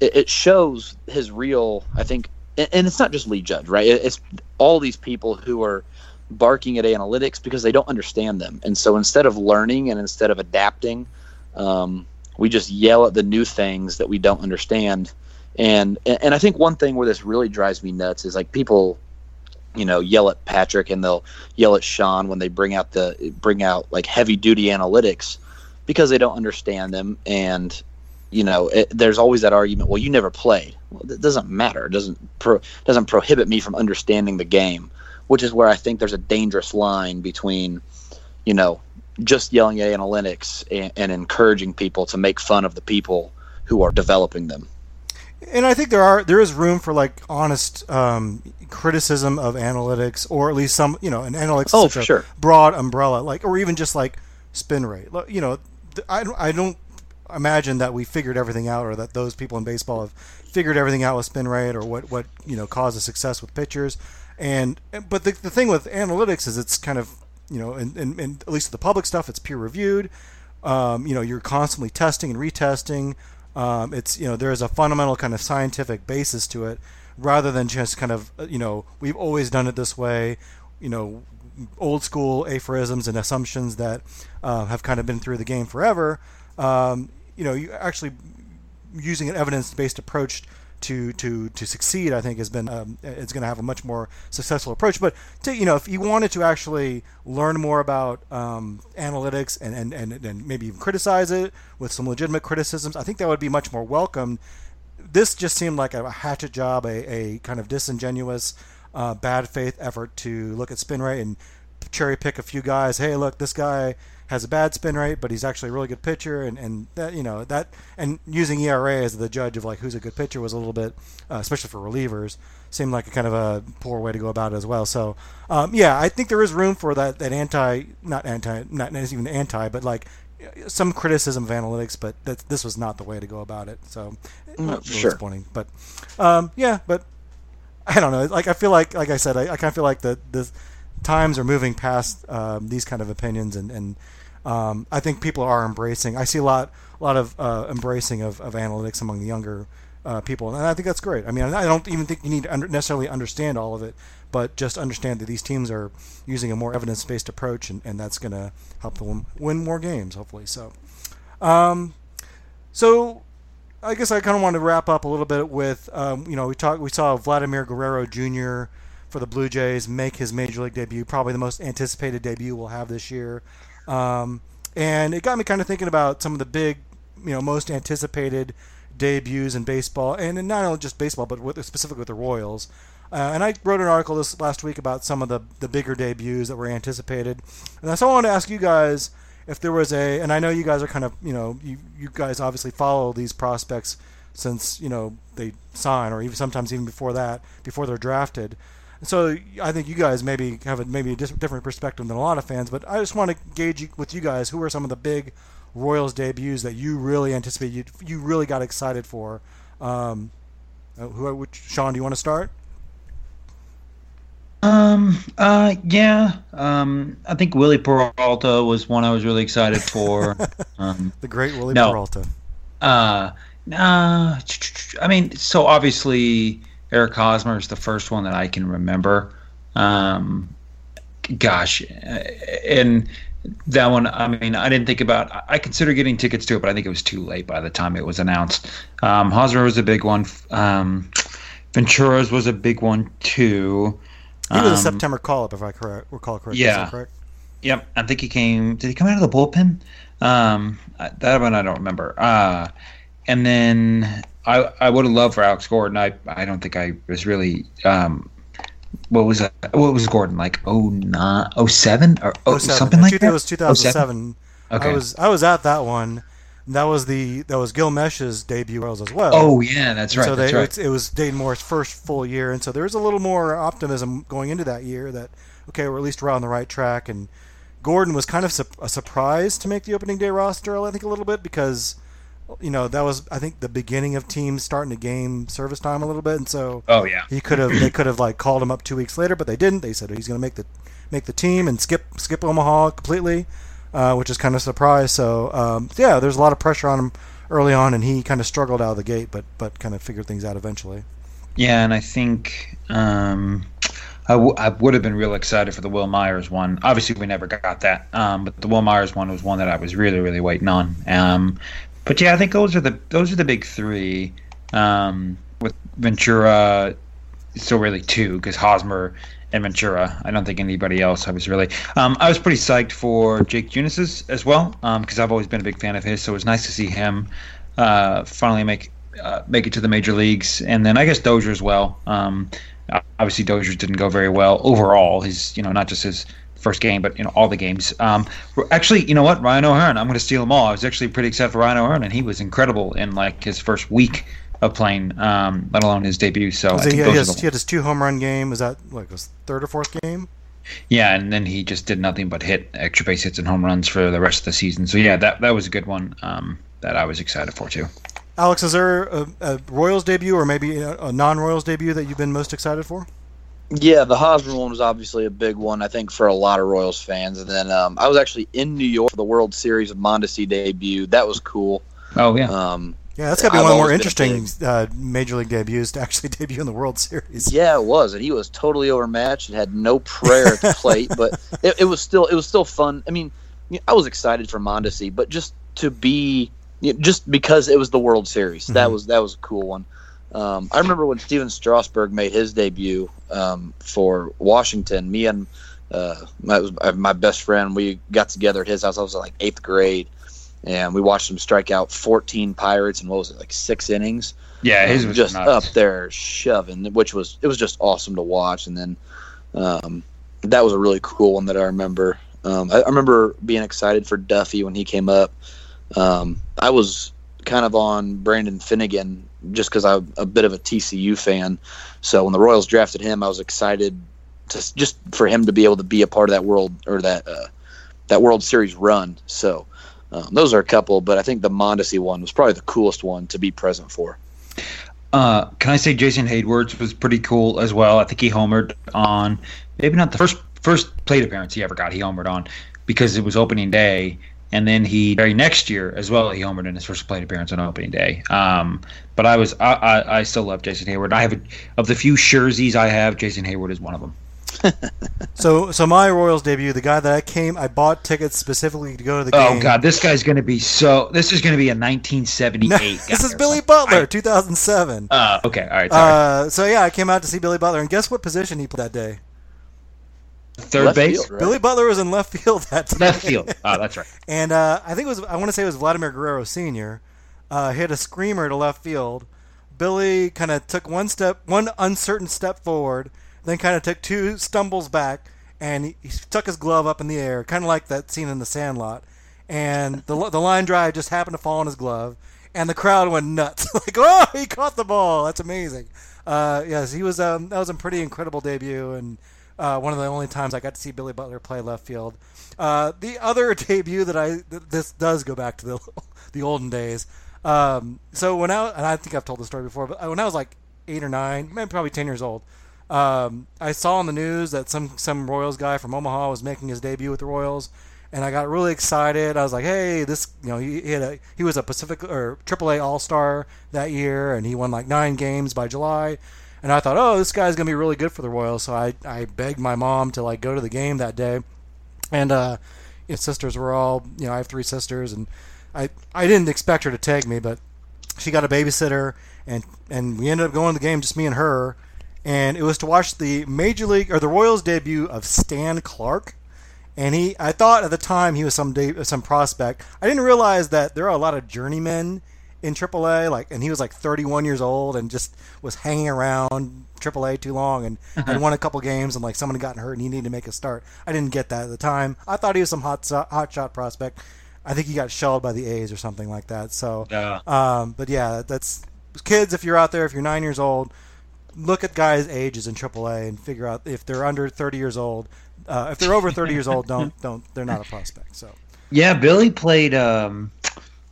it, it shows his real, I think, and it's not just Lee Judge, right? It's all these people who are barking at analytics because they don't understand them. And so instead of learning and instead of adapting, um, we just yell at the new things that we don't understand. And and I think one thing where this really drives me nuts is like people, you know, yell at Patrick and they'll yell at Sean when they bring out the bring out like heavy duty analytics because they don't understand them and you know, it, there's always that argument. Well, you never played. Well, it doesn't matter. It doesn't pro, doesn't prohibit me from understanding the game, which is where I think there's a dangerous line between, you know, just yelling at analytics and, and encouraging people to make fun of the people who are developing them. And I think there are there is room for like honest um, criticism of analytics, or at least some you know, an analytics oh, sure. broad umbrella, like or even just like spin rate. You know, I I don't imagine that we figured everything out, or that those people in baseball have figured everything out with spin rate, or what what you know causes success with pitchers. And but the, the thing with analytics is it's kind of you know, and, and, at least the public stuff, it's peer reviewed. Um, you know, you're constantly testing and retesting. Um, it's you know there is a fundamental kind of scientific basis to it, rather than just kind of you know we've always done it this way. You know, old school aphorisms and assumptions that uh, have kind of been through the game forever um, you know, you actually using an evidence-based approach to to to succeed, I think has been um, it's going to have a much more successful approach. But to, you know, if you wanted to actually learn more about um, analytics and, and, and and maybe even criticize it with some legitimate criticisms, I think that would be much more welcome. This just seemed like a hatchet job, a, a kind of disingenuous, uh, bad faith effort to look at spin rate and cherry pick a few guys. Hey, look, this guy has a bad spin rate, but he's actually a really good pitcher, and, and that you know that and using ERA as the judge of like who's a good pitcher was a little bit, uh, especially for relievers, seemed like a kind of a poor way to go about it as well. So um, yeah, I think there is room for that that anti not anti not even anti, but like some criticism of analytics, but that, this was not the way to go about it. So, a sure. disappointing. But um, yeah, but I don't know. Like I feel like, like I said, I, I kind of feel like the the times are moving past um, these kind of opinions, and and um, I think people are embracing. I see a lot a lot of uh, embracing of, of analytics among the younger uh, people, and I think that's great. I mean, I don't even think you need to under, necessarily understand all of it, but just understand that these teams are using a more evidence based approach, and, and that's going to help them win more games, hopefully. So, um, so I guess I kind of want to wrap up a little bit with, um, you know, we talked, we saw Vladimir Guerrero Jr. for the Blue Jays make his major league debut, probably the most anticipated debut we'll have this year, um, and it got me kind of thinking about some of the big, you know, most anticipated debuts in baseball, and not only just baseball, but with, specifically with the Royals. Uh, and I wrote an article this last week about some of the, the bigger debuts that were anticipated. And so I wanted to ask you guys if there was a, and I know you guys are kind of, you know, you, you guys obviously follow these prospects since, you know, they sign or even sometimes even before that, before they're drafted. So I think you guys maybe have a, maybe a different perspective than a lot of fans, but I just want to gauge with you guys who are some of the big Royals debuts that you really anticipate, you, you really got excited for. Um, uh, who, which, Sean, do you want to start? Um. Uh. Yeah. Um. I think Willie Peralta was one I was really excited for. um. The great Willie No. Peralta. Uh. Nah. I mean, so obviously Eric Hosmer is the first one that I can remember. Um. Gosh, and that one. I mean, I didn't think about. I- considered getting tickets to it, but I think it was too late by the time it was announced. Um. Hosmer was a big one. Um. Ventura's was a big one too. He was a Um, September call up, if I correct, recall correctly. Yeah. correct? Yep, I think he came. Did he come out of the bullpen? Um, that one I don't remember. Uh, and then I I would have loved for Alex Gordon. I I don't think I was really. Um, what was that? What was Gordon like? Oh nine, oh seven, or oh 07. something like Two- that. It was 2007. Okay. I was I was at that one. That was the that was Gil Meche's debut as well. Oh yeah, that's right. so that's they, right. it's, it was Dayton Moore's first full year, and so there was a little more optimism going into that year that okay, we're at least we're on the right track. And Gordon was kind of su- a surprise to make the opening day roster, I think, a little bit because you know that was I think the beginning of teams starting to game service time a little bit, and so Oh yeah. he could have they could have like called him up two weeks later, but they didn't. They said he's going to make the make the team and skip skip Omaha completely, uh, which is kind of a surprise. So um, yeah, there's a lot of pressure on him early on, and he kind of struggled out of the gate, but but kind of figured things out eventually. Yeah, and I think um, I, w- I would have been real excited for the Wil Myers one. Obviously, we never got that, um, but the Wil Myers one was one that I was really, really waiting on. Um, but yeah, I think those are the those are the big three. Um, with Ventura, still really two because Hosmer and Ventura. I don't think anybody else. I was really. Um, I was pretty psyched for Jake Junis's as well because I've always been a big fan of his. So it was nice to see him uh, finally make uh, make it to the major leagues, and then I guess Dozier as well. Um, obviously, Dozier didn't go very well overall. He's you know, not just his first game, but you know, all the games. Um, actually, you know what, Ryan O'Hearn, I'm going to steal them all. I was actually pretty excited for Ryan O'Hearn, and he was incredible in like his first week of playing, um, let alone his debut. So he, are the- he had his two home run game. Was that like his third or fourth game? yeah, and then he just did nothing but hit extra base hits and home runs for the rest of the season. So yeah, that that was a good one um, that I was excited for too. Alex, is there a, a Royals debut or maybe a, a non-Royals debut that you've been most excited for? Yeah, the Hosmer one was obviously a big one, I think, for a lot of Royals fans. And then um, I was actually in New York for the World Series of Mondesi debut. That was cool. Oh yeah, Um, Yeah, that's got to be I've one of the more always been a interesting uh, major league debuts to actually debut in the World Series. yeah, it was, and he was totally overmatched and had no prayer at the plate. But it, it was still it was still fun. I mean, I was excited for Mondesi, but just to be just because it was the World Series, that Mhm. was that was a cool one. Um, I remember when Stephen Strasburg made his debut um, for Washington. Me and uh, my, was my best friend, we got together at his house. I was in like eighth grade, and we watched him strike out 14 Pirates in what was it like six innings yeah, his was just nuts. up there shoving, which was it was just awesome to watch. And then um, that was a really cool one that I remember. Um, I, I remember being excited for Duffy when he came up. Um, I was kind of on Brandon Finnegan just because I'm a bit of a TCU fan. So when the Royals drafted him, I was excited to just for him to be able to be a part of that world or that uh, that World Series run. So Um, those are a couple, but I think the Mondesi one was probably the coolest one to be present for. Uh, can I say Jason Heyward's was pretty cool as well? I think he homered on maybe not the first first plate appearance he ever got. He homered on because it was opening day, and then he very next year as well he homered in his first plate appearance on opening day. Um, but I was I, I, I still love Jason Heyward. I have a, of the few jerseys I have, Jason Heyward is one of them. so so my Royals debut, the guy that I came, I bought tickets specifically to go to the oh, game. Oh God, this guy's going to be so. This is going to be a 1978. No, this is Billy Butler, I, 2007. Uh, okay, all right. Uh, so yeah, I came out to see Billy Butler, and guess what position he played that day? Third left base. Field, right? Billy Butler was in left field that day. Left field. Oh, that's right. and uh, I think it was. I want to say it was Vladimir Guerrero Sr. Uh, hit a screamer to left field. Billy kind of took one step, one uncertain step forward, then kind of took two stumbles back, and he, he stuck his glove up in the air, kind of like that scene in The Sandlot. And the the line drive just happened to fall on his glove, and the crowd went nuts. like, oh, he caught the ball. That's amazing. Uh, yes, he was. Um, that was a pretty incredible debut, and uh, one of the only times I got to see Billy Butler play left field. Uh, the other debut that I this does go back to the the olden days. Um, so when I and I think I've told the story before, but when I was like eight or nine, maybe probably ten years old, um, I saw on the news that some some Royals guy from Omaha was making his debut with the Royals, and I got really excited. I was like, "Hey, this you know he, he had a he was a Pacific or AAA All Star that year, and he won like nine games by July." And I thought, "Oh, this guy's gonna be really good for the Royals." So I I begged my mom to like go to the game that day, and uh, his sisters were all you know I have three sisters and I I didn't expect her to take me, but she got a babysitter, and and we ended up going to the game, just me and her, and it was to watch the Major League or the Royals debut of Stan Clark. And he, I thought at the time he was some day, some prospect. I didn't realize that there are a lot of journeymen in AAA, like, and he was like 31 years old and just was hanging around AAA too long and had won a couple games and like someone had gotten hurt and he needed to make a start. I didn't get that at the time. I thought he was some hot hot shot prospect. I think he got shelled by the A's or something like that. So, Yeah. um, but yeah, that's kids. If you're out there, if you're nine years old, look at guys' ages in AAA and figure out if they're under 30 years old. Uh, if they're over 30 years old, don't don't they're not a prospect. So Yeah, Billy played um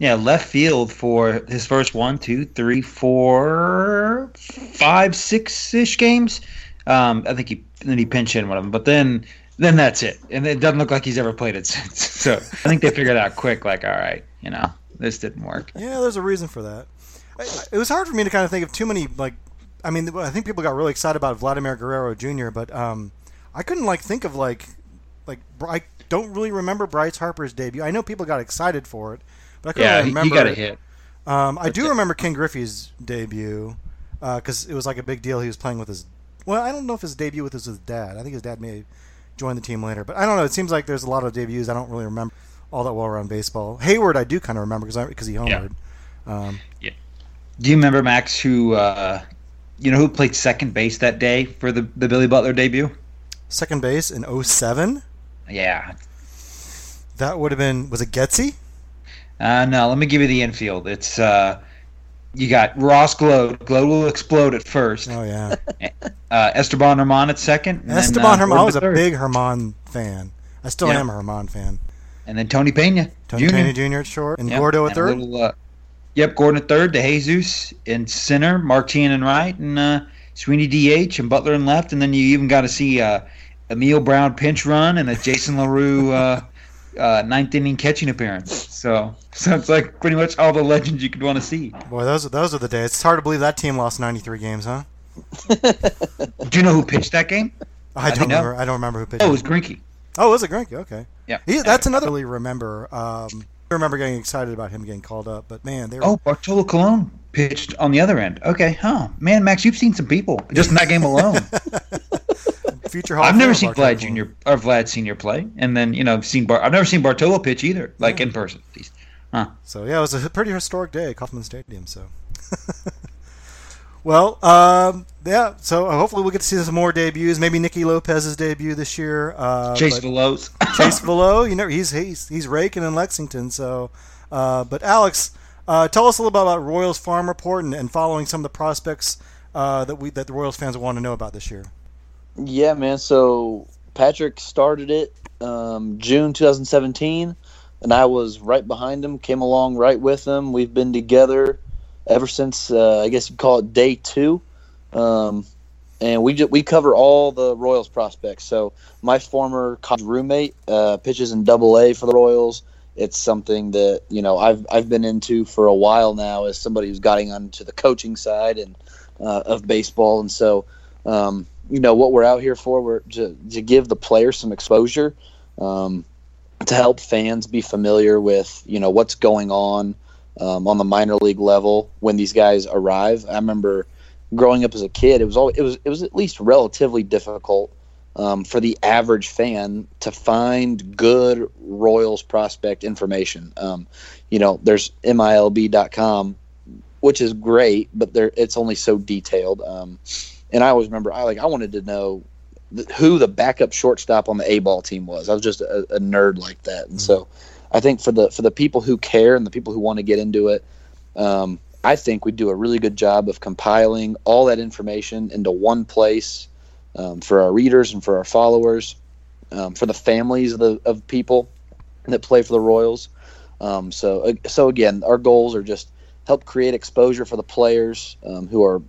yeah, left field for his first one, two, three, four, five, six ish games. Um, I think he then he pinch in one of them, but then then that's it, and it doesn't look like he's ever played it since. So I think they figured out quick, like, all right, you know, this didn't work. yeah, there's a reason for that. It was hard for me to kind of think of too many like. I mean, I think people got really excited about Vladimir Guerrero Jr., but um, I couldn't like think of like like I don't really remember Bryce Harper's debut. I know people got excited for it, but I couldn't Yeah, really he, he got a hit. Um, I do remember Ken Griffey's debut because it was like a big deal. He was playing with his. Well, I don't know if his debut with his, his dad. I think his dad may have joined the team later, but I don't know. It seems like there's a lot of debuts. I don't really remember all that well around baseball. Heyward, I do kind of remember because because he homered. Um, Do you remember Max who uh, you know who played second base that day for the the Billy Butler debut? second base in 07? Yeah. That would have been was it Getzey? Uh, no, let me give you the infield. It's uh, you got Ross Gload. Gload will explode at first. Oh yeah, Uh, Esteban German at second. and then, Esteban uh, German. I was a big German fan. I still Yeah. am a German fan. And then Tony Pena. Tony Jr. Pena Jr. at short and Yep, Gordo at and third. little, uh, yep, Gordon at third. DeJesus in center. Martin in right, and uh, Sweeney DH and Butler in left. And then you even got to see uh, Emil Brown pinch run and a Jason LaRue uh, ninth inning catching appearance. So, so it's like pretty much all the legends you could want to see. Boy, those are those are the days. It's hard to believe that team lost 93 games, huh? Do you know who pitched that game? I, don't think no. remember. I don't remember who pitched. Oh, it was Greinke. Oh, it was it Greinke? Okay. Yeah. He, that's another really remember. Um, I remember getting excited about him getting called up, but man, they were. Oh, Bartolo Colon pitched on the other end. Okay, huh? Man, Max, you've seen some people just in that game alone. future Hall I've never seen Bartolo Vlad Junior or Vlad Senior play, and then you know seen Bar. I've never seen Bartolo pitch either, like in person at least. So yeah, it was a pretty historic day at Kauffman Stadium. So, well, um, yeah. So uh, hopefully we'll get to see some more debuts. Maybe Nicky Lopez's debut this year. Uh, Chase but Vallot. Chase Vallot, you know, he's he's he's raking in Lexington. So, uh, but Alex, uh, tell us a little bit about Royals Farm Report and, and following some of the prospects uh, that we that the Royals fans want to know about this year. Yeah, man. So Patrick started it um, June 2017. and I was right behind him. Came along right with him. We've been together ever since uh, I guess you'd call it day two. Um, and we we cover all the Royals prospects. So my former college roommate uh, pitches in Double A for the Royals. It's something that you know I've I've been into for a while now as somebody who's getting onto the coaching side and uh, of baseball, and so um, you know what we're out here for. We're to, to give the players some exposure, um, to help fans be familiar with you know what's going on um, on the minor league level when these guys arrive. I remember growing up as a kid, it was all it was it was at least relatively difficult um, for the average fan to find good Royals prospect information. Um, you know, there's MILB.com, which is great, but there it's only so detailed. And I always remember, I like I wanted to know th- who the backup shortstop on the A ball team was. I was just a, a nerd like that, and so I think for the for the people who care and the people who want to get into it. Um, I think we do a really good job of compiling all that information into one place um, for our readers and for our followers, um, for the families of the of people that play for the Royals. Um, so so again, our goals are just help create exposure for the players um, who are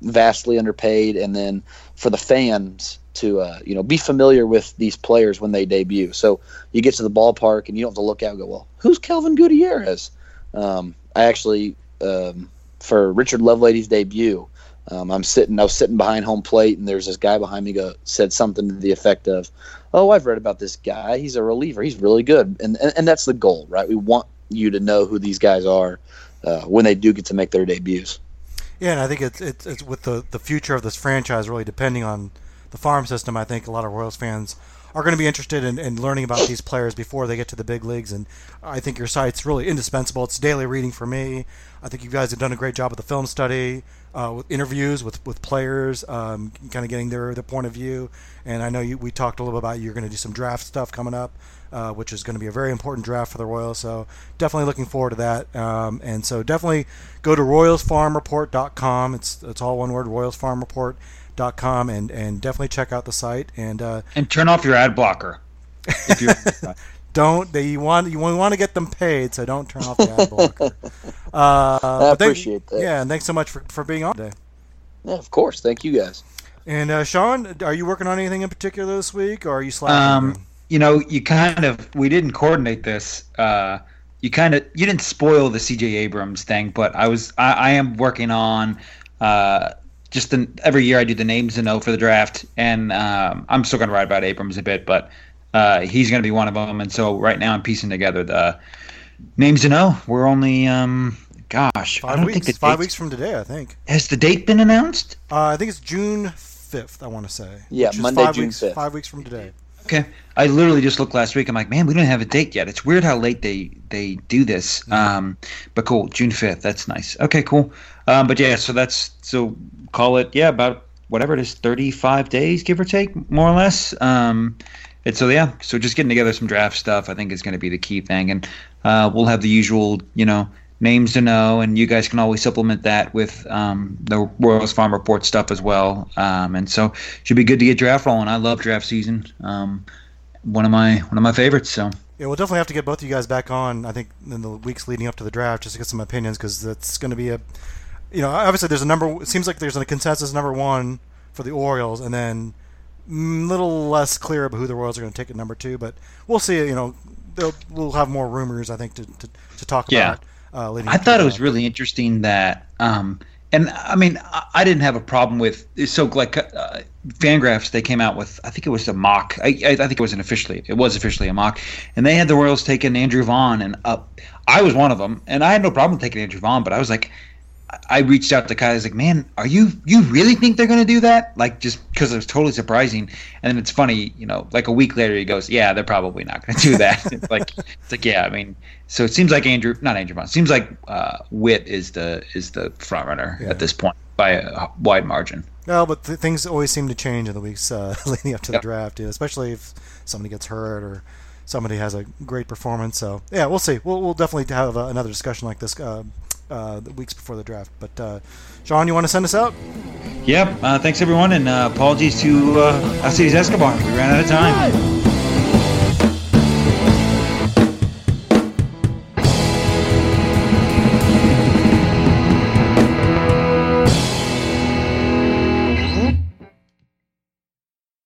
vastly underpaid, and then for the fans to uh, you know be familiar with these players when they debut. So you get to the ballpark and you don't have to look out and go, well, who's Kelvin Gutierrez? Um, I actually um, for Richard Lovelady's debut. Um, I'm sitting. I was sitting behind home plate, and there's this guy behind me go said something to the effect of, "Oh, I've read about this guy. He's a reliever. He's really good." And and, and that's the goal, right? We want you to know who these guys are uh, when they do get to make their debuts. Yeah, and I think it's it's, it's with the the future of this franchise really depending on the farm system. I think a lot of Royals fans are going to be interested in, in learning about these players before they get to the big leagues. And I think your site's really indispensable. It's daily reading for me. I think you guys have done a great job with the film study, uh, with interviews with, with players, um, kind of getting their, their point of view. And I know you, we talked a little bit about you're going to do some draft stuff coming up, uh, which is going to be a very important draft for the Royals. So definitely looking forward to that. Um, and so definitely go to royalsfarmreport.com. It's it's all one word, Royals Farm Report dot com and and definitely check out the site and uh, and turn off your ad blocker. If you don't they you want you want to get them paid, so don't turn off the ad blocker. Uh, I appreciate thank, that. Yeah, and thanks so much for, for being on today. Yeah, of course. Thank you guys. And uh, Sean, are you working on anything in particular this week, or are you slacking? Um, you know, you kind of we didn't coordinate this. Uh, you kind of you didn't spoil the C.J. Abrams thing, but I was I, I am working on uh, just the, every year I do the names to know for the draft, and um, I'm still going to write about Abrams a bit, but uh, he's going to be one of them. And so right now I'm piecing together the names to know. We're only, um, gosh, five weeks. five weeks from today, I think. Has the date been announced? Uh, I think it's June fifth. I want to say. Yeah, Monday, June 5th. Five weeks from today. Okay. I literally just looked last week. I'm like, man, we don't have a date yet. It's weird how late they they do this. Um, but cool, June fifth. That's nice. Okay, cool. Um, but yeah, so that's so call it yeah about whatever it is, 35 days, give or take, more or less. Um, and so yeah, so just getting together some draft stuff, I think is going to be the key thing, and uh, we'll have the usual, you know, names to know, and you guys can always supplement that with um, the Royals Farm Report stuff as well. Um, and so should be good to get draft rolling. I love draft season. Um, one of my one of my favorites. So. Yeah, we'll definitely have to get both of you guys back on. I think in the weeks leading up to the draft, just to get some opinions, because that's going to be a, you know, obviously there's a number. It seems like there's a consensus number one for the Orioles, and then a little less clear about who the Royals are going to take at number two. But we'll see. You know, we'll have more rumors, I think, to to, to talk yeah. about. Uh, I thought it was really interesting that, um, and I mean, I, I, didn't have a problem with so like uh, Fangraphs. They came out with I think it was a mock. I, I, think it was an officially it was officially a mock, and they had the Royals taking Andrew Vaughn, and up. I was one of them, and I had no problem taking Andrew Vaughn, but I was like, I reached out to Kai. I was like, "Man, are you you really think they're going to do that?" Like, just because it was totally surprising. And then it's funny, you know, like a week later, he goes, "Yeah, they're probably not going to do that." it's like, it's like, yeah. I mean, so it seems like Andrew, not Andrew Vaughn. Seems like uh, Witt is the is the front runner yeah. at this point by a wide margin. No, but th- things always seem to change in the weeks uh, leading up to yep. the draft, especially if somebody gets hurt or somebody has a great performance. So yeah, we'll see. We'll, we'll definitely have uh, another discussion like this uh, uh, weeks before the draft. But uh, Sean, you want to send us out? Yep. Uh, thanks everyone, and uh, apologies to uh, Alcides Escobar. We ran out of time.